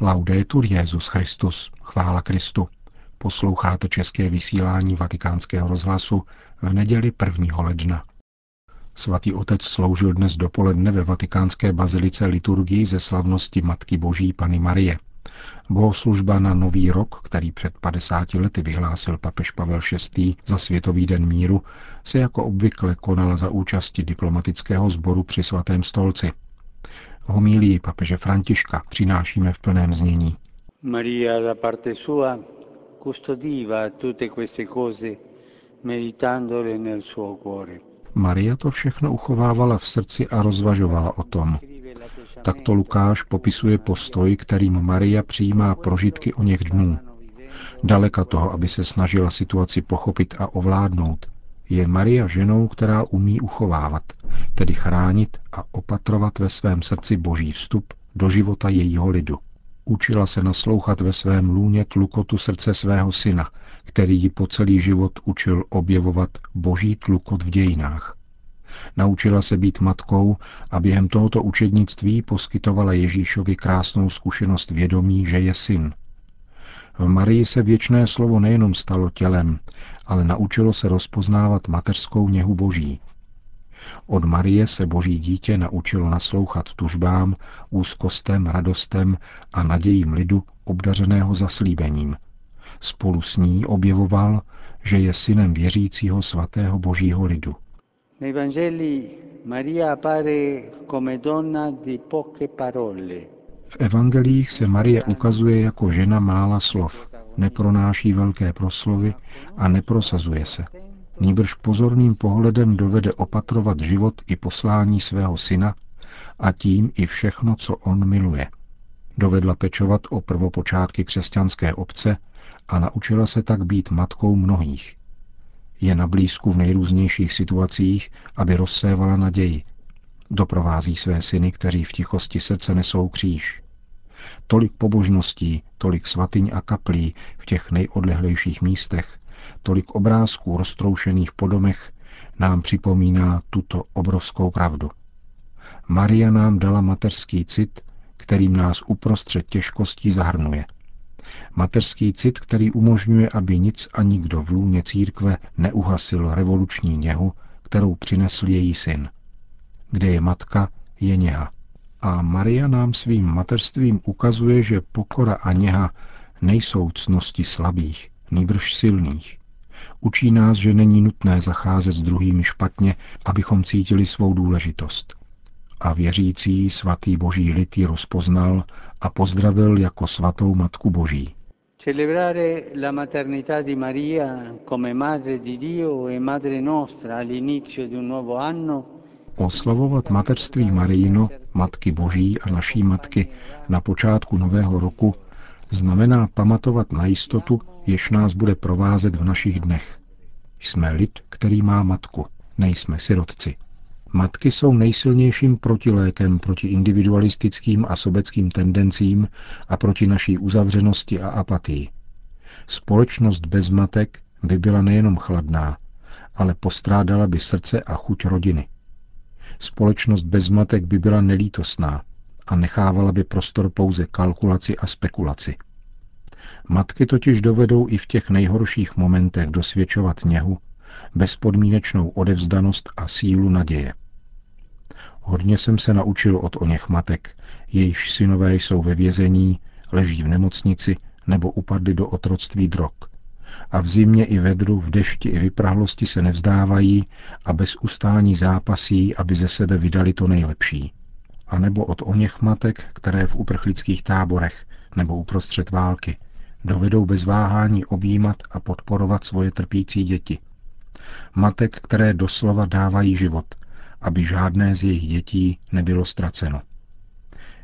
Laudetur Jezus Christus, chvála Kristu. Posloucháte české vysílání Vatikánského rozhlasu v neděli 1. ledna. Svatý otec sloužil dnes dopoledne ve vatikánské bazilice liturgii ze slavnosti Matky Boží Pany Marie. Bohoslužba na Nový rok, který před 50 lety vyhlásil papež Pavel VI. za Světový den míru, se jako obvykle konala za účasti diplomatického sboru při svatém stolci – Homílii papeže Františka přinášíme v plném znění. Maria da parte sua custodiva tutte queste cose meditandole nel suo cuore. Maria to všechno uchovávala v srdci a rozvažovala o tom. Takto Lukáš popisuje postoj, kterým Maria přijímá prožitky o něch dnů. Daleka toho, aby se snažila situaci pochopit a ovládnout, je Maria ženou, která umí uchovávat, tedy chránit a opatrovat ve svém srdci boží vstup do života jejího lidu. Učila se naslouchat ve svém lůně tlukotu srdce svého syna, který ji po celý život učil objevovat boží tlukot v dějinách. Naučila se být matkou a během tohoto učednictví poskytovala Ježíšovi krásnou zkušenost vědomí, že je syn. V Marii se věčné slovo nejenom stalo tělem, ale naučilo se rozpoznávat mateřskou něhu boží. Od Marie se boží dítě naučilo naslouchat tužbám, úzkostem, radostem a nadějím lidu obdařeného zaslíbením. Spolu s ní objevoval, že je synem věřícího svatého božího lidu. V evangelích se Marie ukazuje jako žena mála slov, nepronáší velké proslovy a neprosazuje se. Nýbrž pozorným pohledem dovede opatrovat život i poslání svého syna a tím i všechno, co on miluje. Dovedla pečovat o prvopočátky křesťanské obce a naučila se tak být matkou mnohých. Je na blízku v nejrůznějších situacích, aby rozsévala naději. Doprovází své syny, kteří v tichosti srdce nesou kříž. Tolik pobožností, tolik svatyň a kaplí v těch nejodlehlejších místech, tolik obrázků roztroušených po domech nám připomíná tuto obrovskou pravdu. Maria nám dala mateřský cit, kterým nás uprostřed těžkostí zahrnuje. Mateřský cit, který umožňuje, aby nic a nikdo v lůně církve neuhasil revoluční něhu, kterou přinesl její syn. Kde je matka, je něha. A Maria nám svým mateřstvím ukazuje, že pokora a něha nejsou cnosti slabých, nýbrž silných. Učí nás, že není nutné zacházet s druhými špatně, abychom cítili svou důležitost. A věřící svatý boží lid ji rozpoznal a pozdravil jako svatou matku boží. Celebrare la maternità di Maria come madre di Dio e madre nostra all'inizio di un nuovo anno Oslavovat mateřství Marijino, Matky Boží a naší Matky na počátku nového roku znamená pamatovat na jistotu, jež nás bude provázet v našich dnech. Jsme lid, který má matku, nejsme sirotci. Matky jsou nejsilnějším protilékem proti individualistickým a sobeckým tendencím a proti naší uzavřenosti a apatii. Společnost bez matek by byla nejenom chladná, ale postrádala by srdce a chuť rodiny. Společnost bez matek by byla nelítosná a nechávala by prostor pouze kalkulaci a spekulaci. Matky totiž dovedou i v těch nejhorších momentech dosvědčovat něhu, bezpodmínečnou odevzdanost a sílu naděje. Hodně jsem se naučil od oněch matek, jejichž synové jsou ve vězení, leží v nemocnici nebo upadli do otroctví drog – a v zimě i vedru, v dešti i vyprahlosti se nevzdávají a bez ustání zápasí, aby ze sebe vydali to nejlepší. A nebo od oněch matek, které v uprchlických táborech nebo uprostřed války dovedou bez váhání objímat a podporovat svoje trpící děti. Matek, které doslova dávají život, aby žádné z jejich dětí nebylo ztraceno.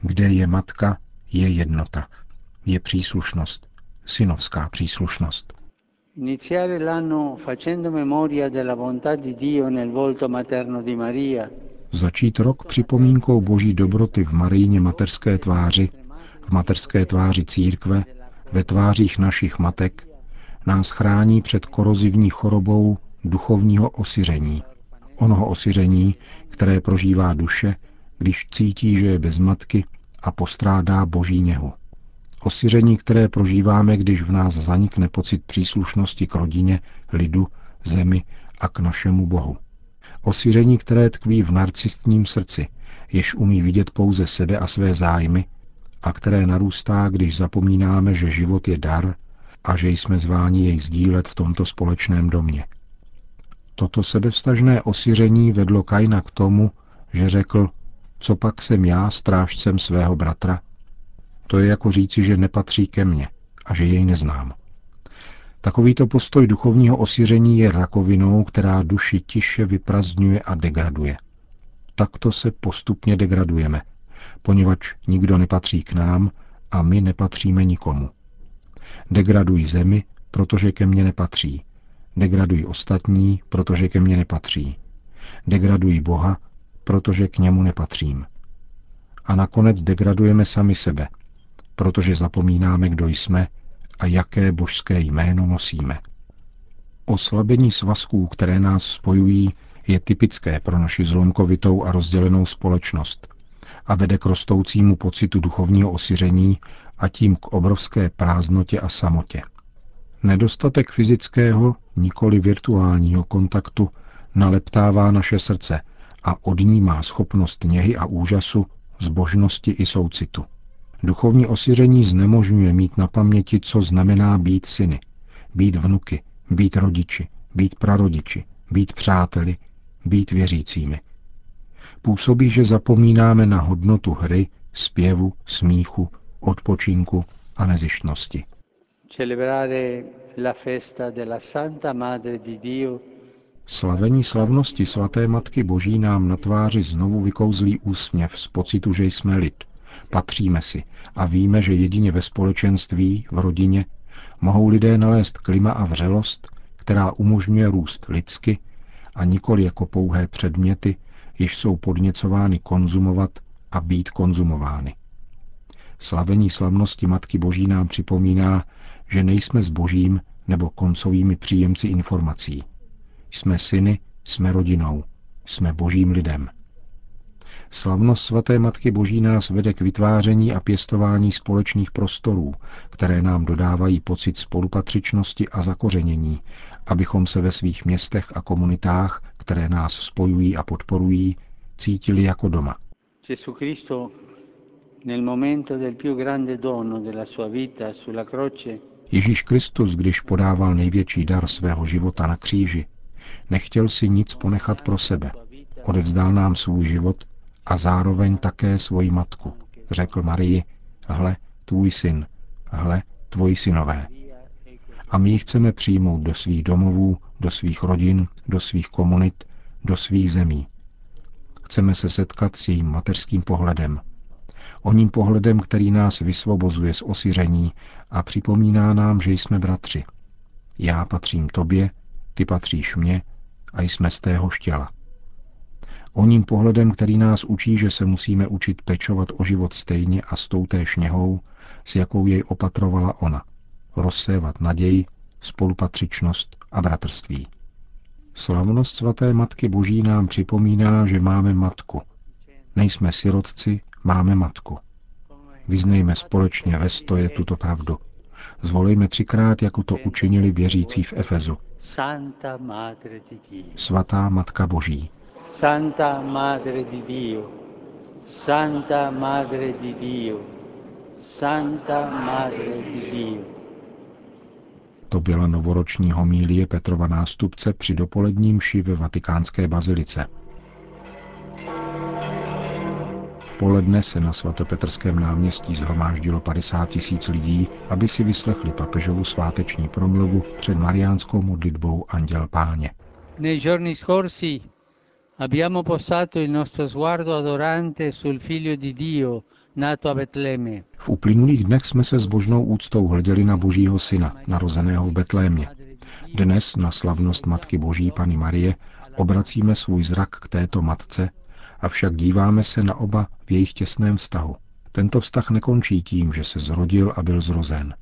Kde je matka, je jednota, je příslušnost, synovská příslušnost. Iniziare l'anno facendo memoria della bontà di Dio nel volto materno di Maria. Začít rok připomínkou boží dobroty v Maríně materské tváři, v materské tváři církve, ve tvářích našich matek, nás chrání před korozivní chorobou duchovního osiření. Onoho osiření, které prožívá duše, když cítí, že je bez matky a postrádá boží něhu. Osiření, které prožíváme, když v nás zanikne pocit příslušnosti k rodině, lidu, zemi a k našemu Bohu. Osiření, které tkví v narcistním srdci, jež umí vidět pouze sebe a své zájmy a které narůstá, když zapomínáme, že život je dar a že jsme zváni jej sdílet v tomto společném domě. Toto sebevstažné osiření vedlo Kaina k tomu, že řekl, co pak jsem já strážcem svého bratra? To je jako říci, že nepatří ke mně a že jej neznám. Takovýto postoj duchovního osiření je rakovinou, která duši tiše vyprazdňuje a degraduje. Takto se postupně degradujeme, poněvadž nikdo nepatří k nám a my nepatříme nikomu. Degradují zemi, protože ke mně nepatří. Degradují ostatní, protože ke mně nepatří. Degradují Boha, protože k němu nepatřím. A nakonec degradujeme sami sebe, protože zapomínáme, kdo jsme a jaké božské jméno nosíme. Oslabení svazků, které nás spojují, je typické pro naši zlomkovitou a rozdělenou společnost a vede k rostoucímu pocitu duchovního osiření a tím k obrovské prázdnotě a samotě. Nedostatek fyzického, nikoli virtuálního kontaktu naleptává naše srdce a od ní má schopnost něhy a úžasu, zbožnosti i soucitu. Duchovní osiření znemožňuje mít na paměti, co znamená být syny, být vnuky, být rodiči, být prarodiči, být přáteli, být věřícími. Působí, že zapomínáme na hodnotu hry, zpěvu, smíchu, odpočinku a nezištnosti. Slavení slavnosti svaté Matky Boží nám na tváři znovu vykouzlí úsměv z pocitu, že jsme lid, patříme si a víme, že jedině ve společenství, v rodině, mohou lidé nalézt klima a vřelost, která umožňuje růst lidsky a nikoli jako pouhé předměty, jež jsou podněcovány konzumovat a být konzumovány. Slavení slavnosti Matky Boží nám připomíná, že nejsme zbožím nebo koncovými příjemci informací. Jsme syny, jsme rodinou, jsme božím lidem. Slavnost svaté Matky Boží nás vede k vytváření a pěstování společných prostorů, které nám dodávají pocit spolupatřičnosti a zakořenění, abychom se ve svých městech a komunitách, které nás spojují a podporují, cítili jako doma. Ježíš Kristus, když podával největší dar svého života na kříži, nechtěl si nic ponechat pro sebe. Odevzdal nám svůj život a zároveň také svoji matku. Řekl Marii, hle, tvůj syn, hle, tvoji synové. A my ji chceme přijmout do svých domovů, do svých rodin, do svých komunit, do svých zemí. Chceme se setkat s jejím mateřským pohledem. O ním pohledem, který nás vysvobozuje z osiření a připomíná nám, že jsme bratři. Já patřím tobě, ty patříš mně a jsme z tého štěla. O ním pohledem, který nás učí, že se musíme učit pečovat o život stejně a s touté šněhou, s jakou jej opatrovala ona. Rozsévat naději, spolupatřičnost a bratrství. Slavnost svaté Matky Boží nám připomíná, že máme matku. Nejsme sirotci, máme matku. Vyznejme společně ve stoje tuto pravdu. Zvolejme třikrát, jako to učinili věřící v Efezu. Svatá Matka Boží. Santa Madre di Dio, Santa Madre di Dio, Santa Madre di Dio. To byla novoroční homílie Petrova nástupce při dopoledním ši ve vatikánské bazilice. V poledne se na svatopetrském náměstí zhromáždilo 50 tisíc lidí, aby si vyslechli papežovu sváteční promluvu před mariánskou modlitbou Anděl Páně. Nei giorni scorsi abbiamo posato il nostro sguardo adorante sul figlio di Dio, nato a. V uplynulých dnech jsme se s božnou úctou hleděli na božího syna, narozeného v Betlémě. Dnes na slavnost Matky Boží Pany Marie obracíme svůj zrak k této matce, avšak díváme se na oba v jejich těsném vztahu. Tento vztah nekončí tím, že se zrodil a byl zrozen.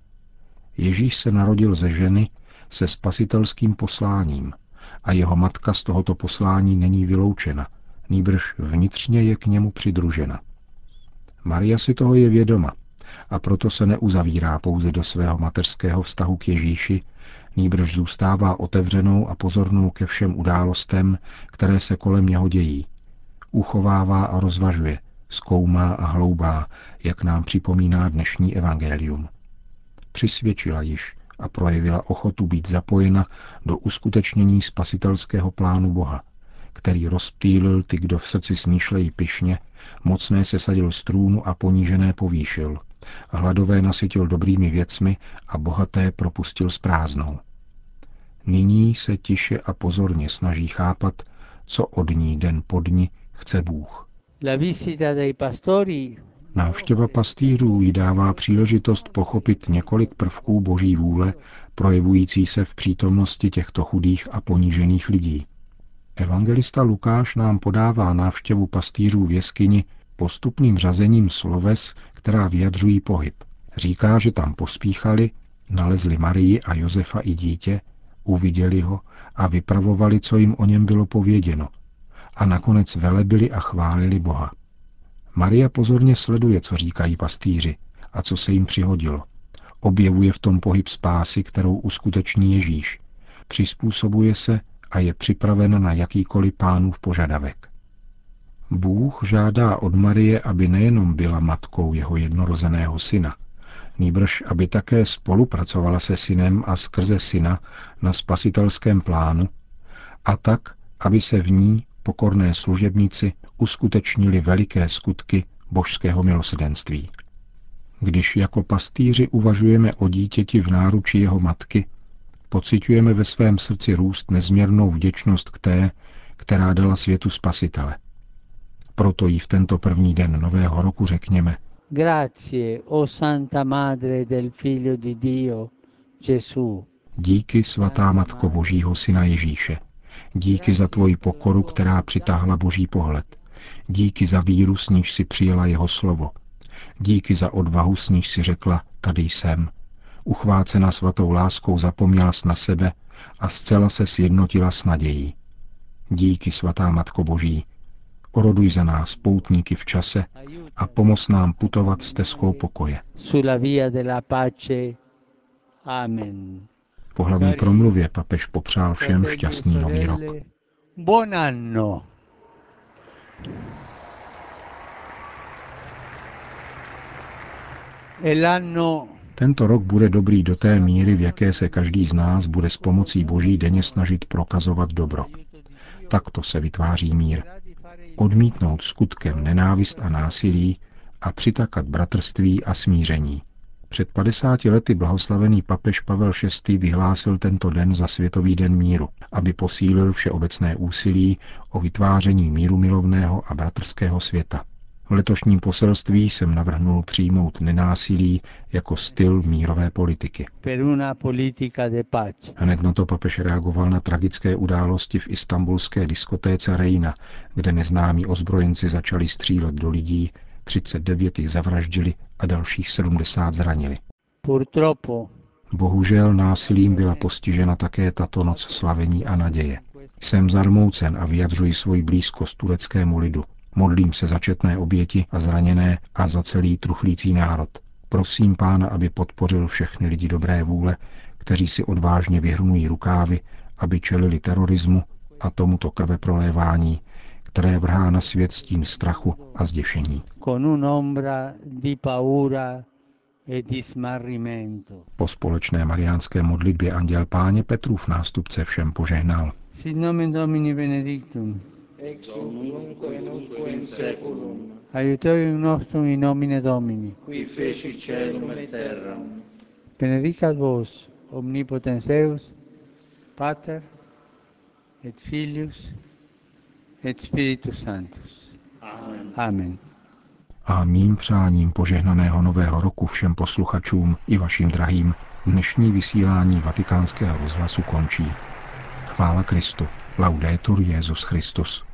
Ježíš se narodil ze ženy se spasitelským posláním – a jeho matka z tohoto poslání není vyloučena, nýbrž vnitřně je k němu přidružena. Maria si toho je vědoma a proto se neuzavírá pouze do svého mateřského vztahu k Ježíši, nýbrž zůstává otevřenou a pozornou ke všem událostem, které se kolem něho dějí. Uchovává a rozvažuje, zkoumá a hloubá, jak nám připomíná dnešní evangelium. Přisvědčila již a projevila ochotu být zapojena do uskutečnění spasitelského plánu Boha, který rozptýlil ty, kdo v srdci smýšlejí pyšně, mocné se sadil strůnu a ponížené povýšil, hladové nasytil dobrými věcmi a bohaté propustil s prázdnou. Nyní se tiše a pozorně snaží chápat, co od ní den po dni chce Bůh. Návštěva pastýřů jí dává příležitost pochopit několik prvků boží vůle, projevující se v přítomnosti těchto chudých a ponížených lidí. Evangelista Lukáš nám podává návštěvu pastýřů v jeskyni postupným řazením sloves, která vyjadřují pohyb. Říká, že tam pospíchali, nalezli Marii a Josefa i dítě, uviděli ho a vypravovali, co jim o něm bylo pověděno. A nakonec velebili a chválili Boha. Maria pozorně sleduje, co říkají pastýři a co se jim přihodilo. Objevuje v tom pohyb spásy, kterou uskuteční Ježíš. Přizpůsobuje se a je připravena na jakýkoliv pánův požadavek. Bůh žádá od Marie, aby nejenom byla matkou jeho jednorozeného syna, nýbrž aby také spolupracovala se synem a skrze syna na spasitelském plánu a tak, aby se v ní, pokorné služebníci, uskutečnili veliké skutky božského milosedenství. Když jako pastýři uvažujeme o dítěti v náruči jeho matky, pocitujeme ve svém srdci růst nezměrnou vděčnost k té, která dala světu spasitele. Proto jí v tento první den nového roku řekněme Grazie, o Santa Madre del Figlio di Dio, Gesù. Díky, svatá Matko Božího Syna Ježíše. Díky za tvoji pokoru, která přitáhla Boží pohled. Díky za víru, s níž si přijela jeho slovo. Díky za odvahu, s níž si řekla, tady jsem. Uchvácena svatou láskou zapomněla na sebe a zcela se sjednotila s nadějí. Díky, svatá Matko Boží, oroduj za nás poutníky v čase a pomoz nám putovat stezkou pokoje. Po hlavní promluvě papež popřál všem šťastný nový rok. Buon anno. Tento rok bude dobrý do té míry, v jaké se každý z nás bude s pomocí Boží denně snažit prokazovat dobro. Takto se vytváří mír. Odmítnout skutkem nenávist a násilí a přitakat bratrství a smíření. Před 50 lety blahoslavený papež Pavel VI. vyhlásil tento den za Světový den míru, aby posílil všeobecné úsilí o vytváření míru milovného a bratrského světa. V letošním poselství jsem navrhnul přijmout nenásilí jako styl mírové politiky. Hned na to papež reagoval na tragické události v istambulské diskotéce Reina, kde neznámí ozbrojenci začali střílet do lidí, 39 jich zavraždili a dalších 70 zranili. Bohužel násilím byla postižena také tato noc slavení a naděje. Jsem zarmoucen a vyjadřuji svoji blízkost tureckému lidu, Modlím se za četné oběti a zraněné a za celý truchlící národ. Prosím pána, aby podpořil všechny lidi dobré vůle, kteří si odvážně vyhrnují rukávy, aby čelili terorismu a tomuto krve prolévání, které vrhá na svět stín strachu a zděšení. E po společné mariánské modlitbě anděl páně Petrův nástupce všem požehnal. Sit nomen Domini benedictum ex usque in seculum. Aiuterium nostrum in nomine Domini, qui feci celum et terram. Benedicat vos, omnipotens Deus, Pater, et Filius, et Spiritus Sanctus. Amen. Amen. A mým přáním požehnaného nového roku všem posluchačům i vašim drahým dnešní vysílání vatikánského rozhlasu končí. Chvála Kristu. Laudetur Jezus Christus.